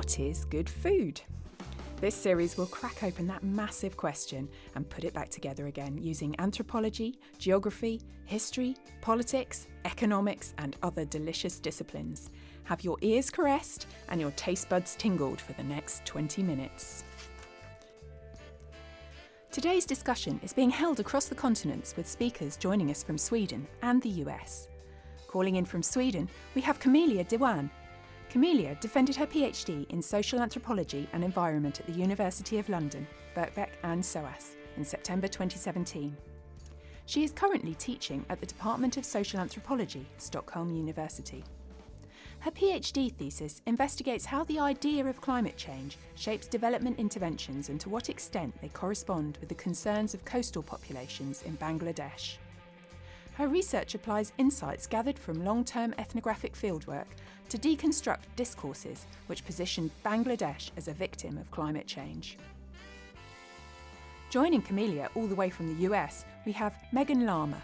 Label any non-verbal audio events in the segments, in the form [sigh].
What is good food? This series will crack open that massive question and put it back together again using anthropology, geography, history, politics, economics, and other delicious disciplines. Have your ears caressed and your taste buds tingled for the next 20 minutes. Today's discussion is being held across the continents with speakers joining us from Sweden and the US. Calling in from Sweden, we have Camelia Dewan, Camelia defended her PhD in social anthropology and environment at the University of London, Birkbeck and SOAS in September 2017. She is currently teaching at the Department of Social Anthropology, Stockholm University. Her PhD thesis investigates how the idea of climate change shapes development interventions and to what extent they correspond with the concerns of coastal populations in Bangladesh. Her research applies insights gathered from long term ethnographic fieldwork to deconstruct discourses which position Bangladesh as a victim of climate change. Joining Camelia all the way from the US, we have Megan Larmer.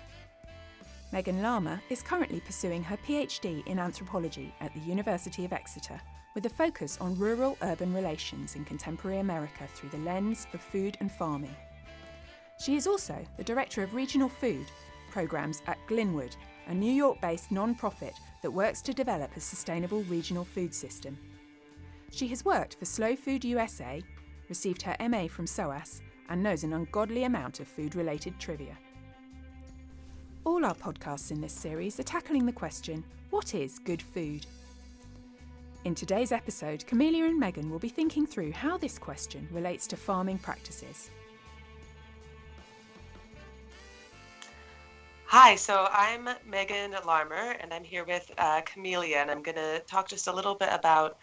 Megan Larmer is currently pursuing her PhD in anthropology at the University of Exeter, with a focus on rural urban relations in contemporary America through the lens of food and farming. She is also the Director of Regional Food programs at Glynwood, a New York based non-profit that works to develop a sustainable regional food system. She has worked for Slow Food USA, received her MA from SOAS, and knows an ungodly amount of food related trivia. All our podcasts in this series are tackling the question what is good food? In today's episode, Camelia and Megan will be thinking through how this question relates to farming practices. Hi, so I'm Megan Larmer, and I'm here with uh, Camelia, and I'm going to talk just a little bit about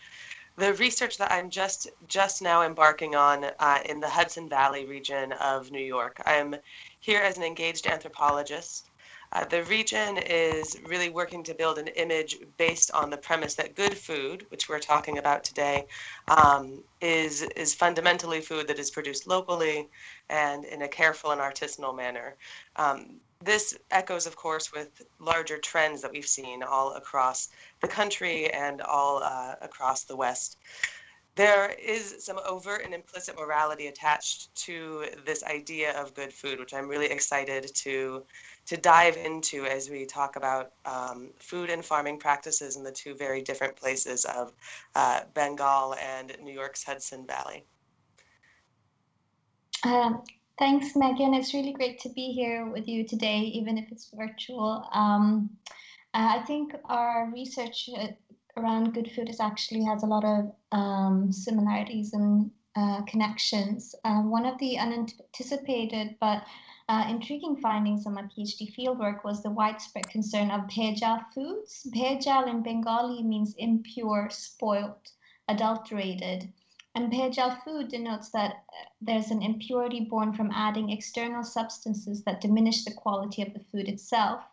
the research that I'm just just now embarking on uh, in the Hudson Valley region of New York. I'm here as an engaged anthropologist. Uh, the region is really working to build an image based on the premise that good food, which we're talking about today, um, is is fundamentally food that is produced locally and in a careful and artisanal manner. Um, this echoes, of course, with larger trends that we've seen all across the country and all uh, across the West. There is some overt and implicit morality attached to this idea of good food, which I'm really excited to to dive into as we talk about um, food and farming practices in the two very different places of uh, Bengal and New York's Hudson Valley. Um, Thanks, Megan. It's really great to be here with you today, even if it's virtual. Um, uh, I think our research uh, around good food is actually has a lot of um, similarities and uh, connections. Uh, one of the unanticipated but uh, intriguing findings in my PhD fieldwork was the widespread concern of bhejal foods. Bhejal in Bengali means impure, spoilt, adulterated. And bhejal food denotes that uh, there's an impurity born from adding external substances that diminish the quality of the food itself,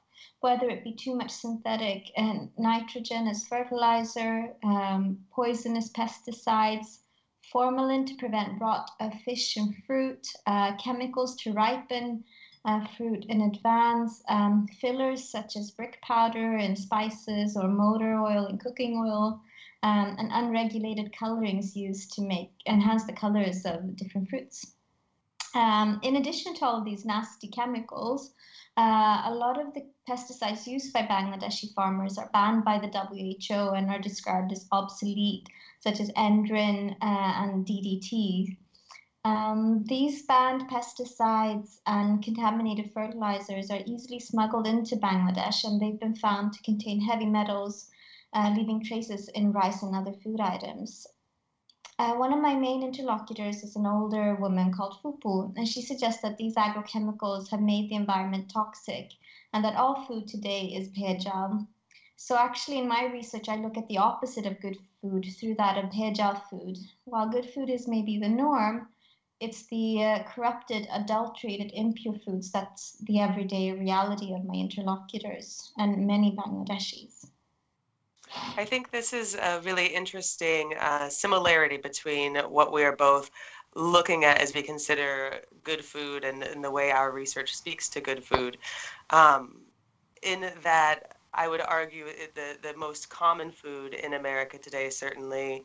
whether it be too much synthetic and nitrogen as fertilizer, um, poisonous pesticides, formalin to prevent rot of fish and fruit, uh, chemicals to ripen uh, fruit in advance, um, fillers such as brick powder and spices or motor oil and cooking oil, um, and unregulated colorings used to make enhance the colors of different fruits. Um, in addition to all of these nasty chemicals, uh, a lot of the pesticides used by Bangladeshi farmers are banned by the WHO and are described as obsolete, such as Endrin uh, and DDT. Um, these banned pesticides and contaminated fertilizers are easily smuggled into Bangladesh, and they've been found to contain heavy metals uh, leaving traces in rice and other food items. Uh, one of my main interlocutors is an older woman called Fupu, and she suggests that these agrochemicals have made the environment toxic and that all food today is bhejal. So, actually, in my research, I look at the opposite of good food through that of bhejal food. While good food is maybe the norm, it's the uh, corrupted, adulterated, impure foods that's the everyday reality of my interlocutors and many Bangladeshis. I think this is a really interesting uh, similarity between what we are both looking at as we consider good food and, and the way our research speaks to good food. Um, in that, I would argue the, the most common food in America today, certainly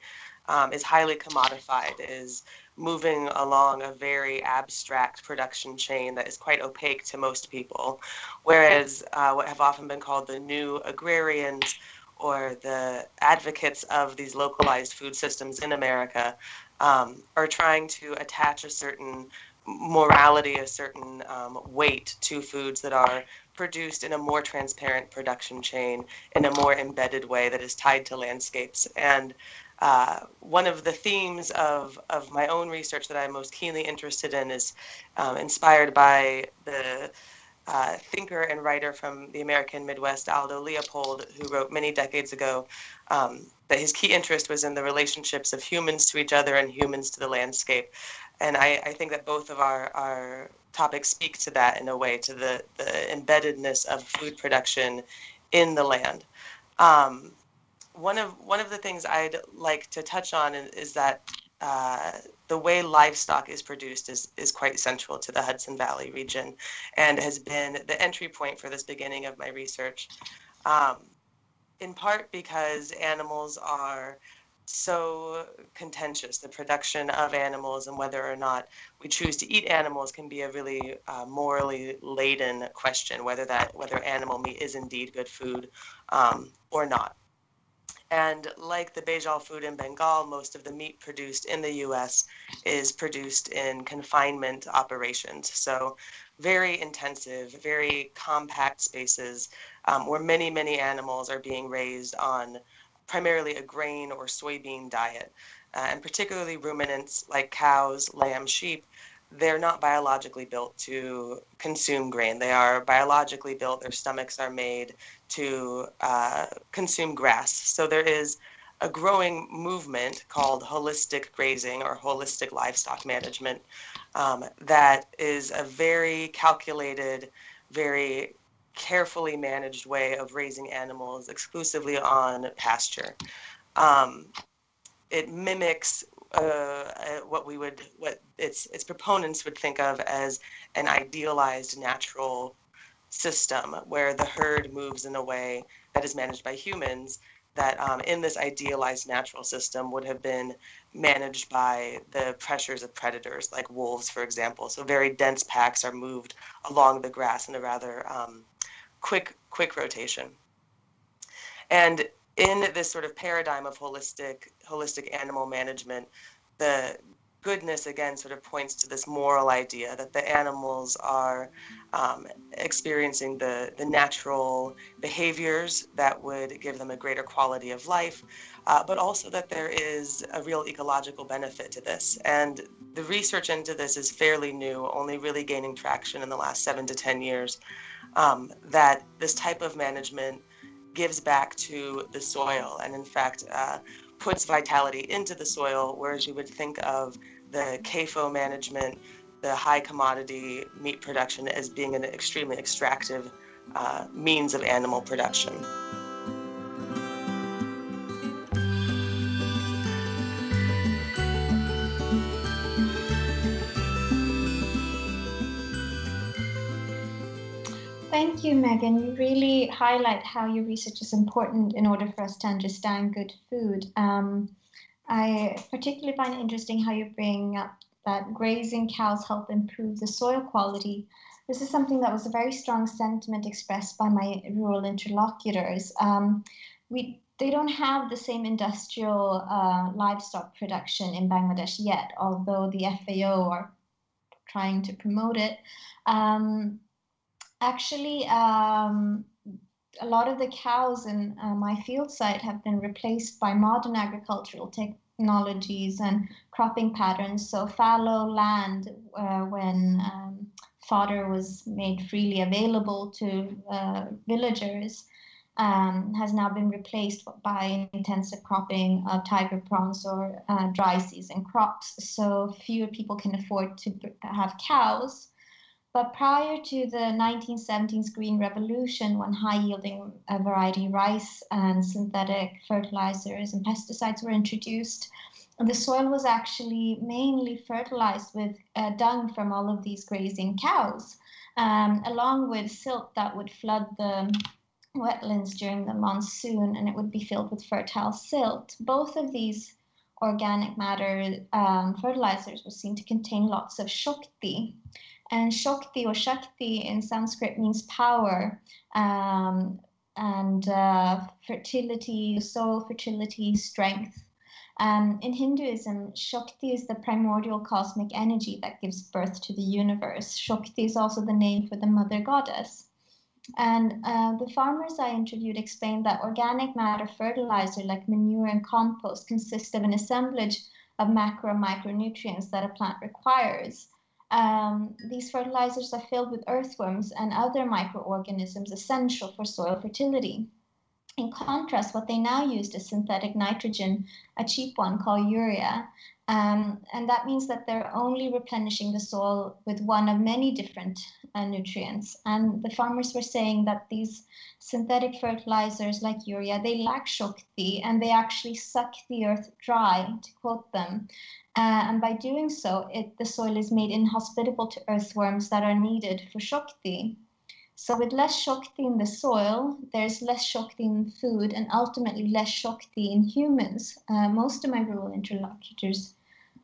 um, is highly commodified, is moving along a very abstract production chain that is quite opaque to most people. Whereas uh, what have often been called the new agrarians or the advocates of these localized food systems in America um, are trying to attach a certain morality, a certain um, weight to foods that are produced in a more transparent production chain in a more embedded way that is tied to landscapes. And uh, one of the themes of, of my own research that I'm most keenly interested in is um, inspired by the uh, thinker and writer from the American Midwest, Aldo Leopold, who wrote many decades ago um, that his key interest was in the relationships of humans to each other and humans to the landscape. And I, I think that both of our, our topics speak to that in a way, to the, the embeddedness of food production in the land. Um, one of one of the things I'd like to touch on is that uh, the way livestock is produced is, is quite central to the Hudson Valley region and has been the entry point for this beginning of my research. Um, in part because animals are so contentious. The production of animals and whether or not we choose to eat animals can be a really uh, morally laden question. Whether that whether animal meat is indeed good food um, or not. And like the Bhejal food in Bengal, most of the meat produced in the US is produced in confinement operations. So, very intensive, very compact spaces um, where many, many animals are being raised on primarily a grain or soybean diet. Uh, and particularly ruminants like cows, lamb, sheep, they're not biologically built to consume grain. They are biologically built, their stomachs are made to uh, consume grass. So there is a growing movement called holistic grazing or holistic livestock management um, that is a very calculated, very carefully managed way of raising animals exclusively on pasture. Um, it mimics uh, uh, what we would what its its proponents would think of as an idealized natural system where the herd moves in a way that is managed by humans that um, in this idealized natural system would have been managed by the pressures of predators like wolves for example. So very dense packs are moved along the grass in a rather um, quick quick rotation. And in this sort of paradigm of holistic holistic animal management, the goodness again sort of points to this moral idea that the animals are um, experiencing the, the natural behaviors that would give them a greater quality of life, uh, but also that there is a real ecological benefit to this. And the research into this is fairly new, only really gaining traction in the last seven to 10 years. Um, that this type of management gives back to the soil and, in fact, uh, puts vitality into the soil, whereas you would think of the CAFO management, the high commodity meat production, as being an extremely extractive uh, means of animal production. You, Megan. You really highlight how your research is important in order for us to understand good food. Um, I particularly find it interesting how you bring up that grazing cows help improve the soil quality. This is something that was a very strong sentiment expressed by my rural interlocutors. Um, we they don't have the same industrial uh, livestock production in Bangladesh yet, although the FAO are trying to promote it. Um, actually, um, a lot of the cows in uh, my field site have been replaced by modern agricultural technologies and cropping patterns. So fallow land, uh, when um, fodder was made freely available to uh, villagers, um, has now been replaced by intensive cropping of tiger prawns or uh, dry season crops. So fewer people can afford to have cows. But prior to the 1970s Green Revolution, when high yielding uh, variety rice and synthetic fertilizers and pesticides were introduced, the soil was actually mainly fertilized with uh, dung from all of these grazing cows, um, along with silt that would flood the wetlands during the monsoon and it would be filled with fertile silt. Both of these organic matter um, fertilizers were seen to contain lots of Shakti. And Shakti or Shakti in Sanskrit means power um, and uh, fertility, soil fertility, strength. Um, in Hinduism, Shakti is the primordial cosmic energy that gives birth to the universe. Shakti is also the name for the mother goddess. And uh, the farmers I interviewed explained that organic matter fertilizer like manure and compost consists of an assemblage of macro and micronutrients that a plant requires. Um, these fertilizers are filled with earthworms and other microorganisms essential for soil fertility. In contrast, what they now use is synthetic nitrogen, a cheap one called urea, um, and that means that they're only replenishing the soil with one of many different uh, nutrients. And the farmers were saying that these synthetic fertilizers like urea, they lack Shakti and they actually suck the earth dry, to quote them. Uh, and by doing so, it, the soil is made inhospitable to earthworms that are needed for Shakti. So with less Shakti in the soil, there's less Shakti in food and ultimately less Shakti in humans. Uh, most of my rural interlocutors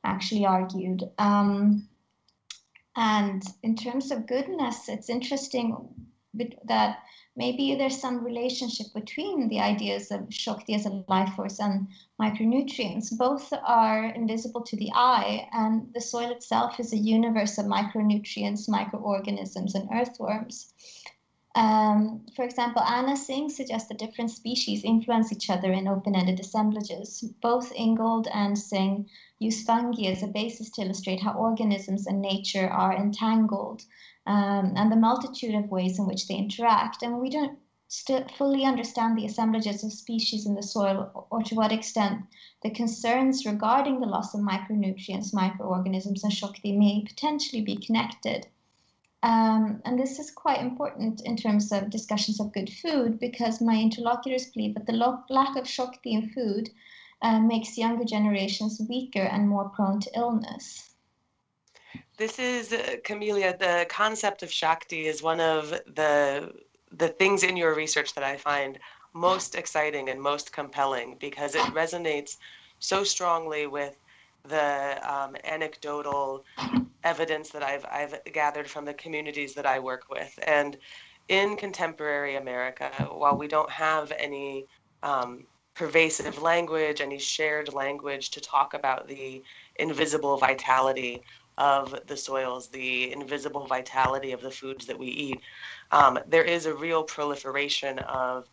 actually argued. Um, and in terms of goodness, it's interesting that maybe there's some relationship between the ideas of Shakti as a life force and micronutrients. Both are invisible to the eye, and the soil itself is a universe of micronutrients, microorganisms, and earthworms. Um, for example, Anna Tsing suggests that different species influence each other in open-ended assemblages. Both Ingold and Tsing use fungi as a basis to illustrate how organisms and nature are entangled um, and the multitude of ways in which they interact. And we don't fully understand the assemblages of species in the soil or to what extent the concerns regarding the loss of micronutrients, microorganisms, and Shakti may potentially be connected. Um, and this is quite important in terms of discussions of good food because my interlocutors believe that the lo- lack of Shakti in food uh, makes younger generations weaker and more prone to illness. This is uh, Camelia. The concept of Shakti is one of the the things in your research that I find most exciting and most compelling because it resonates so strongly with the um, anecdotal evidence that I've I've gathered from the communities that I work with. And in contemporary America, while we don't have any um, pervasive language, any shared language to talk about the invisible vitality of the soils, the invisible vitality of the foods that we eat, um, there is a real proliferation of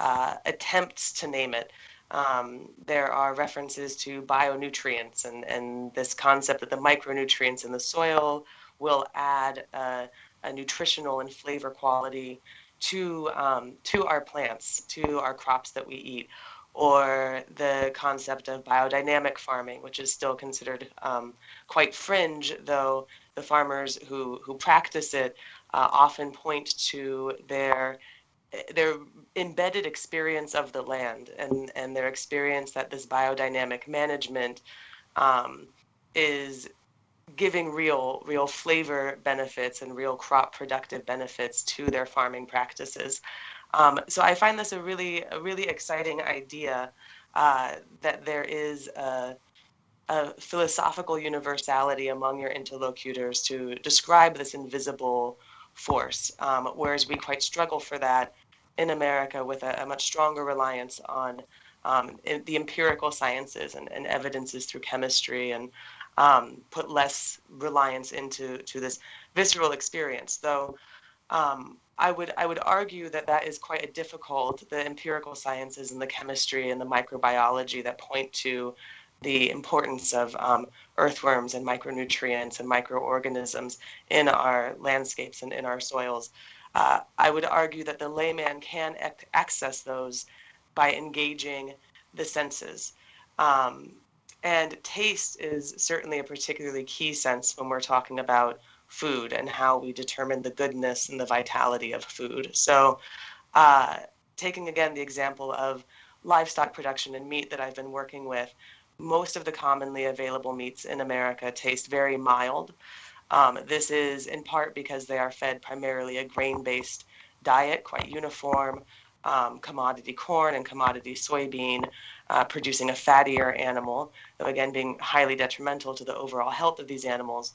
uh, attempts to name it. Um, there are references to bionutrients and, and this concept that the micronutrients in the soil will add a, a nutritional and flavor quality to um, to our plants, to our crops that we eat, or the concept of biodynamic farming, which is still considered um, quite fringe, though the farmers who who practice it uh, often point to their their embedded experience of the land and, and their experience that this biodynamic management um, is giving real real flavor benefits and real crop productive benefits to their farming practices. Um, so I find this a really a really exciting idea uh, that there is a, a philosophical universality among your interlocutors to describe this invisible force, um, whereas we quite struggle for that in America with a, a much stronger reliance on um, the empirical sciences and, and, evidences through chemistry and um, put less reliance into to this visceral experience. Though um, I would I would argue that that is quite a difficult the empirical sciences and the chemistry and the microbiology that point to the importance of um, earthworms and micronutrients and microorganisms in our landscapes and in our soils. Uh, I would argue that the layman can ac- access those by engaging the senses. Um, and taste is certainly a particularly key sense when we're talking about food and how we determine the goodness and the vitality of food. So, uh, taking again the example of livestock production and meat that I've been working with, most of the commonly available meats in America taste very mild. Um, this is in part because they are fed primarily a grain based diet, quite uniform, um, commodity corn and commodity soybean, uh, producing a fattier animal, though again being highly detrimental to the overall health of these animals.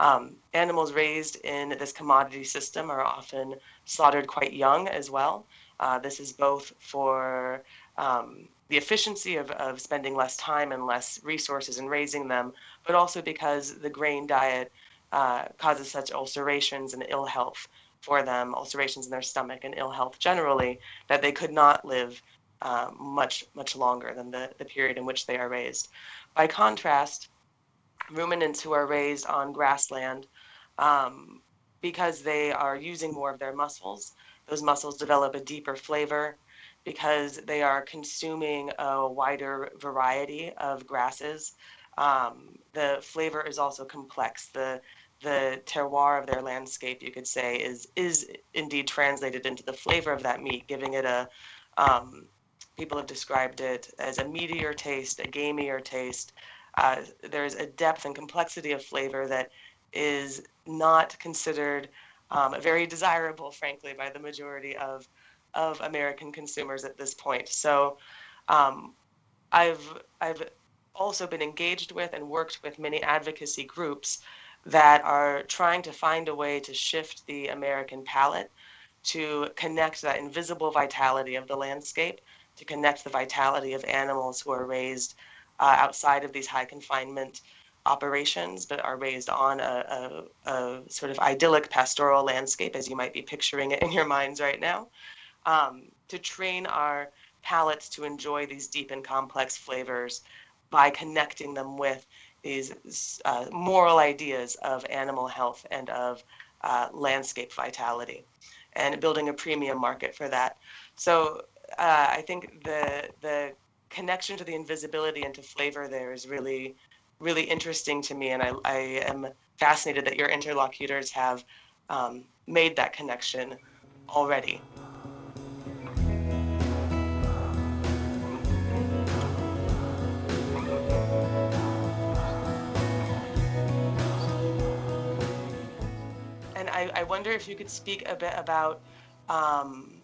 Um, animals raised in this commodity system are often slaughtered quite young as well. Uh, this is both for um, the efficiency of, of spending less time and less resources in raising them, but also because the grain diet uh, causes such ulcerations and ill health for them, ulcerations in their stomach and ill health generally, that they could not live uh, much, much longer than the, the period in which they are raised. By contrast, ruminants who are raised on grassland, um, because they are using more of their muscles, those muscles develop a deeper flavor because they are consuming a wider variety of grasses. Um, the flavor is also complex. The the terroir of their landscape, you could say, is is indeed translated into the flavor of that meat, giving it a um, people have described it as a meatier taste, a gamier taste. Uh, there's a depth and complexity of flavor that is not considered um, very desirable, frankly, by the majority of of American consumers at this point. So, um, I've I've also been engaged with and worked with many advocacy groups that are trying to find a way to shift the American palate to connect that invisible vitality of the landscape, to connect the vitality of animals who are raised uh, outside of these high confinement operations, but are raised on a, a, a, sort of idyllic pastoral landscape, as you might be picturing it in your minds right now, um, to train our palates to enjoy these deep and complex flavors by connecting them with these uh, moral ideas of animal health and of uh, landscape vitality and building a premium market for that. So uh, I think the the connection to the invisibility and to flavor there is really really interesting to me, and I, I am fascinated that your interlocutors have um, made that connection already. I, I wonder if you could speak a bit about um,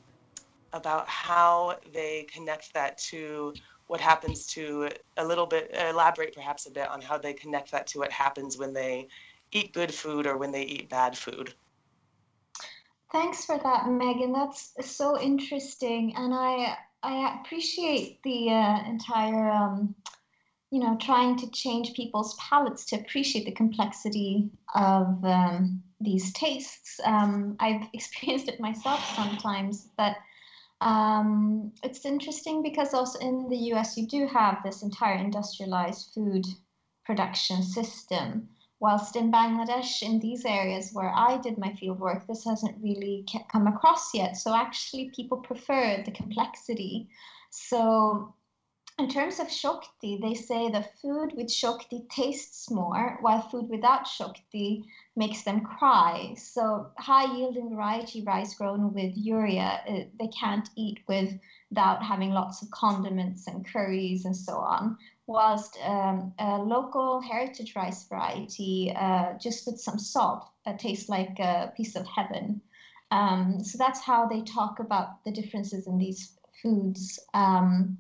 about how they connect that to what happens to a little bit elaborate perhaps a bit on how they connect that to what happens when they eat good food or when they eat bad food. Thanks for that megan. That's so interesting. And i i appreciate the uh, entire um, you know trying to change people's palates to appreciate the complexity of um, these tastes. Um, I've [laughs] experienced it myself sometimes, but um, it's interesting because also in the US you do have this entire industrialized food production system. Whilst in Bangladesh, in these areas where I did my field work, this hasn't really come across yet. So actually, people prefer the complexity. So in terms of Shakti, they say the food with Shakti tastes more, while food without Shakti makes them cry. So high yielding variety rice grown with urea, uh, they can't eat without having lots of condiments and curries and so on. Whilst um, a local heritage rice variety, uh, just with some salt, uh, tastes like a piece of heaven. Um, so that's how they talk about the differences in these foods. Um,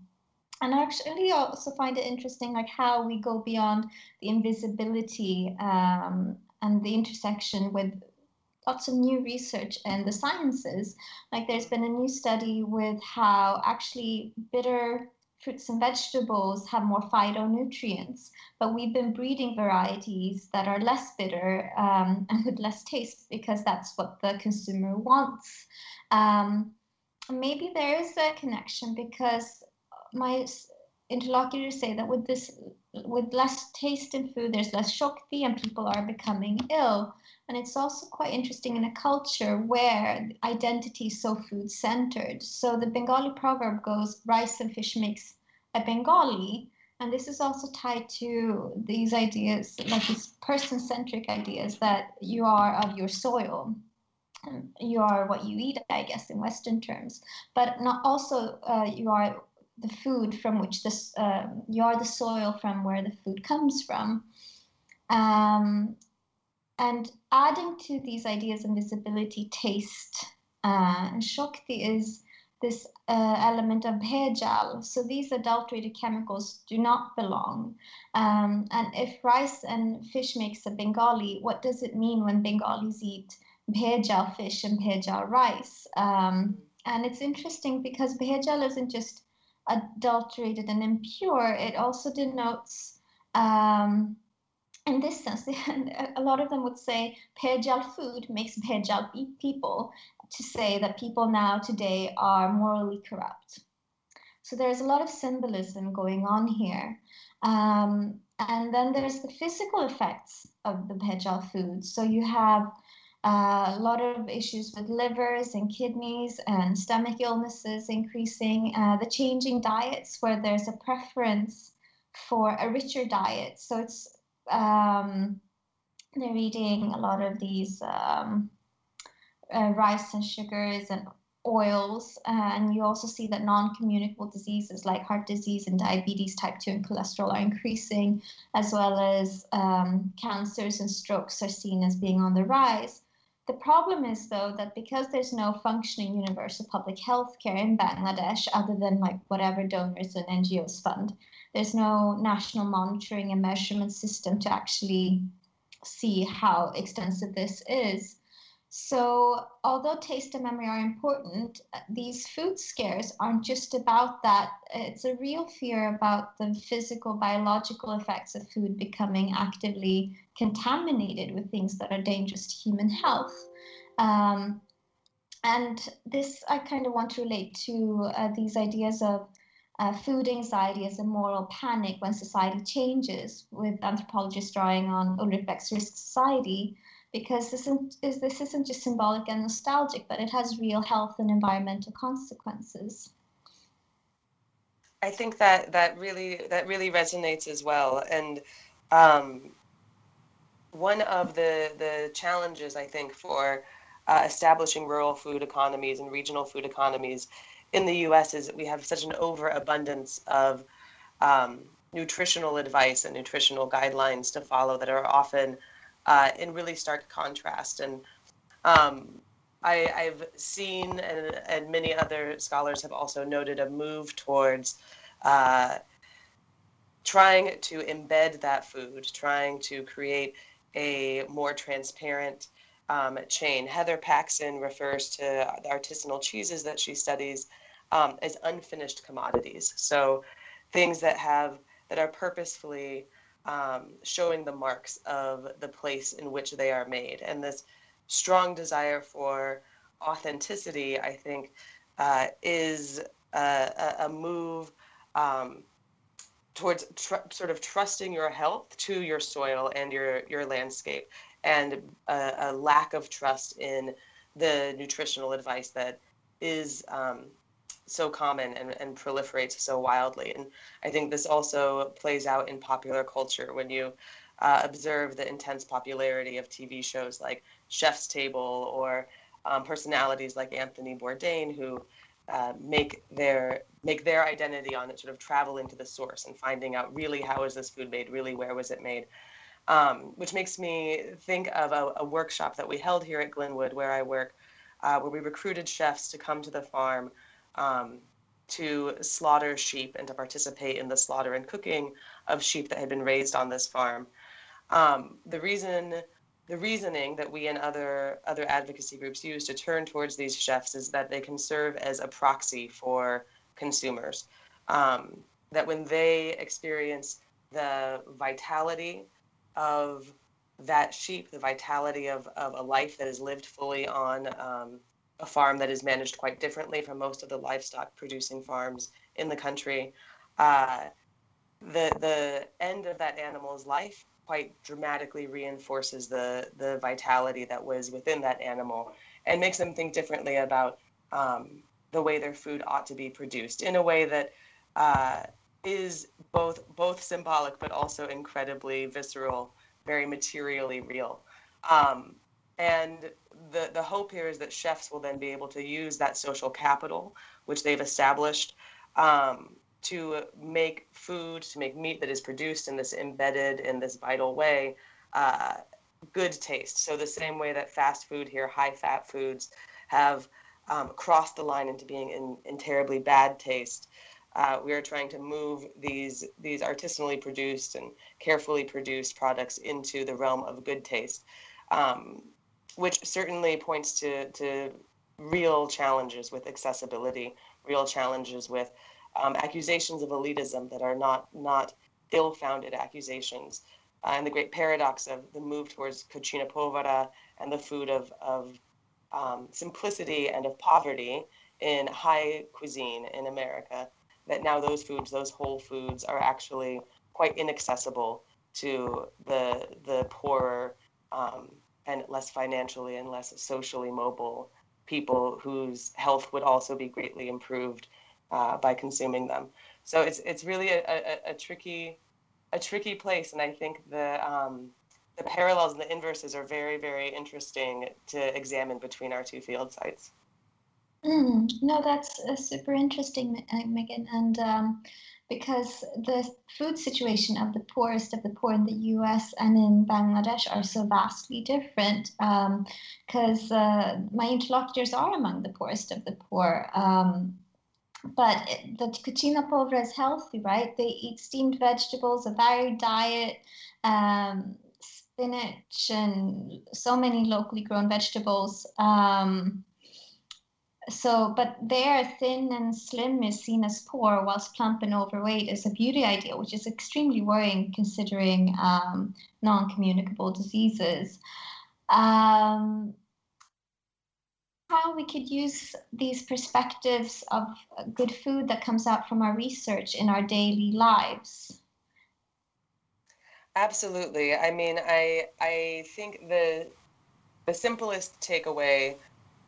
and I actually also find it interesting, like how we go beyond the invisibility um, and the intersection with lots of new research in the sciences. Like there's been a new study with how actually bitter fruits and vegetables have more phytonutrients, but we've been breeding varieties that are less bitter um, [laughs] and with less taste because that's what the consumer wants. Um, maybe there is a connection because my interlocutors say that with this with less taste in food there's less shakti and people are becoming ill. And it's also quite interesting in a culture where identity is so food centered so the bengali proverb goes rice and fish makes a bengali. And this is also tied to these ideas like these person centric ideas that you are of your soil. You are what you eat i guess in western terms. But not also uh, you are the food from which this uh, you are the soil from where the food comes from um, and adding to these ideas of visibility taste uh, and shakti is this uh, element of bhejal. So these adulterated chemicals do not belong. Um, and if rice and fish makes a Bengali, what does it mean when Bengalis eat bhejal fish and bhejal rice? Um, and it's interesting because bhejal isn't just adulterated and impure, it also denotes um, in this sense, [laughs] a lot of them would say bhejal food makes bhejal people to say that people now today are morally corrupt. So there's a lot of symbolism going on here. Um, and then there's the physical effects of the bhejal food. So you have uh, a lot of issues with livers and kidneys and stomach illnesses increasing, uh, the changing diets where there's a preference for a richer diet. So it's um, they're eating a lot of these um, uh, rice and sugars and oils. And you also see that non communicable diseases like heart disease and diabetes type 2 and cholesterol are increasing, as well as um, cancers and strokes are seen as being on the rise. The problem is, though, that because there's no functioning universal public health care in Bangladesh, other than like whatever donors and NGOs fund, there's no national monitoring and measurement system to actually see how extensive this is. So, although taste and memory are important, these food scares aren't just about that. It's a real fear about the physical, biological effects of food becoming actively contaminated with things that are dangerous to human health. Um, and this, I kind of want to relate to uh, these ideas of uh, food anxiety as a moral panic when society changes, with anthropologists drawing on Ulrich Beck's Risk Society because this isn't, is, this isn't just symbolic and nostalgic, but it has real health and environmental consequences. I think that that really that really resonates as well, and um, one of the the challenges I think for uh, establishing rural food economies and regional food economies in the U.S. is that we have such an overabundance of um, nutritional advice and nutritional guidelines to follow that are often uh, in really stark contrast. And um, I, have seen, and, and, many other scholars have also noted, a move towards uh, trying to embed that food, trying to create a more transparent um, chain. Heather Paxson refers to the artisanal cheeses that she studies um, as unfinished commodities. So things that have that are purposefully um, showing the marks of the place in which they are made. And this strong desire for authenticity, I think, uh, is a, a move um, towards tr- sort of trusting your health to your soil and your, your landscape, and a, a lack of trust in the nutritional advice that is um, so common and, and proliferates so wildly. And I think this also plays out in popular culture when you uh, observe the intense popularity of TV shows like Chef's Table or um, personalities like Anthony Bourdain who uh, make their make their identity on it sort of traveling to the source and finding out really how is this food made, really where was it made. Um, which makes me think of a, a, workshop that we held here at Glynwood, where I work, uh, where we recruited chefs to come to the farm um, to slaughter sheep and to participate in the slaughter and cooking of sheep that had been raised on this farm. Um, the reason, the reasoning that we and other other advocacy groups use to turn towards these chefs is that they can serve as a proxy for consumers. Um, that when they experience the vitality of that sheep, the vitality of, of a life that is lived fully on um, a farm that is managed quite differently from most of the livestock producing farms in the country. Uh, the the end of that animal's life quite dramatically reinforces the the vitality that was within that animal and makes them think differently about um, the way their food ought to be produced in a way that uh, is both both symbolic but also incredibly visceral, very materially real. Um, and the, the hope here is that chefs will then be able to use that social capital, which they've established, um, to make food, to make meat that is produced in this embedded, in this vital way, uh, good taste. So, the same way that fast food here, high fat foods, have um, cross the line into being in, in terribly bad taste. Uh, we are trying to move these these artisanally produced and carefully produced products into the realm of good taste, um, which certainly points to to real challenges with accessibility, real challenges with um, accusations of elitism that are not not ill-founded accusations, uh, and the great paradox of the move towards cucina povera and the food of of um, simplicity and of poverty in high cuisine in America that now those foods, those whole foods, are actually quite inaccessible to the the poorer um, and less financially and less socially mobile people whose health would also be greatly improved uh, by consuming them. So it's it's really a, a, a, tricky a tricky place, and I think the um, the parallels and the inverses are very very interesting to examine between our two field sites. Mm, no, that's uh, super interesting, uh, Megan. And um, because the food situation of the poorest of the poor in the US and in Bangladesh are so vastly different, because um, uh, my interlocutors are among the poorest of the poor. Um, but the cucina povera is healthy, right? They eat steamed vegetables, a varied diet, um, spinach, and so many locally grown vegetables. Um, so but there thin and slim is seen as poor whilst plump and overweight is a beauty ideal which is extremely worrying considering um, non-communicable diseases. Um, how we could use these perspectives of good food that comes out from our research in our daily lives. Absolutely. I mean i i think the the simplest takeaway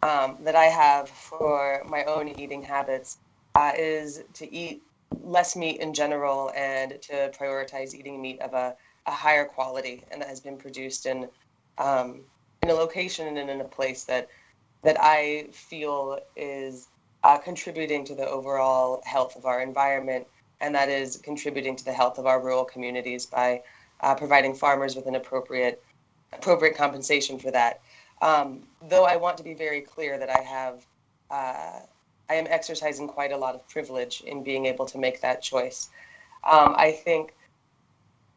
um, that I have for my own eating habits uh, is to eat less meat in general and to prioritize eating meat of a, a higher quality and that has been produced in um, in a location and in a place that that I feel is uh, contributing to the overall health of our environment and that is contributing to the health of our rural communities by uh, providing farmers with an appropriate appropriate compensation for that. Um, though I want to be very clear that I have, uh, I am exercising quite a lot of privilege in being able to make that choice. Um, I think,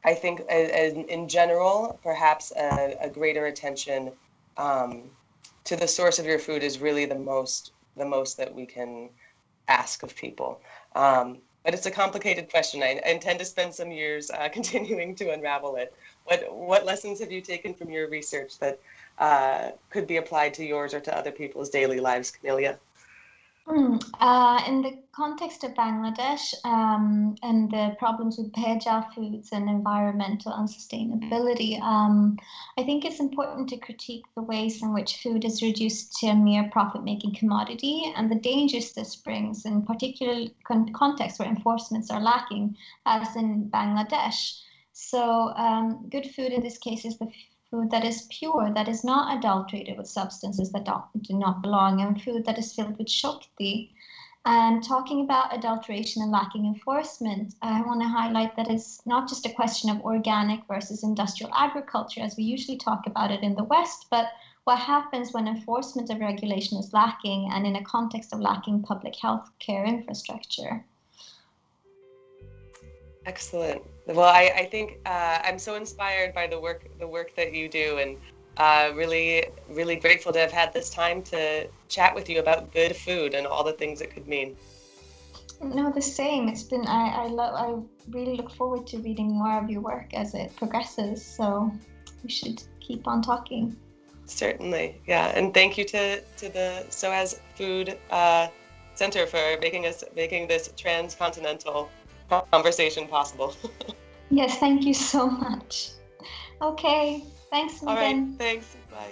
I think as, in general, perhaps a, a greater attention um, to the source of your food is really the most, the most that we can ask of people. Um, but it's a complicated question. I, I intend to spend some years uh, [laughs] continuing to unravel it. What what lessons have you taken from your research that uh, could be applied to yours or to other people's daily lives, Camelia? Mm, uh, in the context of Bangladesh um, and the problems with bhejal foods and environmental unsustainability, um, I think it's important to critique the ways in which food is reduced to a mere profit making commodity and the dangers this brings, in particular con- contexts where enforcements are lacking, as in Bangladesh. So, um, good food in this case is the food that is pure, that is not adulterated with substances that do not belong, and food that is filled with shakti. And talking about adulteration and lacking enforcement, I want to highlight that it's not just a question of organic versus industrial agriculture, as we usually talk about it in the West, but what happens when enforcement of regulation is lacking and in a context of lacking public health care infrastructure. Excellent. Well, I, I think uh, I'm so inspired by the work the work that you do, and uh, really really grateful to have had this time to chat with you about good food and all the things it could mean. No, the same. It's been I I love I really look forward to reading more of your work as it progresses. So we should keep on talking. Certainly, yeah. And thank you to to the SOAS Food uh, Center for making us making this transcontinental conversation possible. [laughs] yes, thank you so much. Okay, thanks All again. right, thanks. Bye.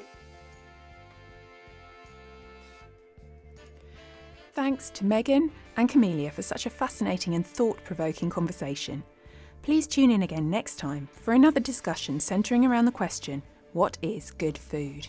Thanks to Megan and Camelia for such a fascinating and thought provoking conversation. Please tune in again next time for another discussion centering around the question what is good food?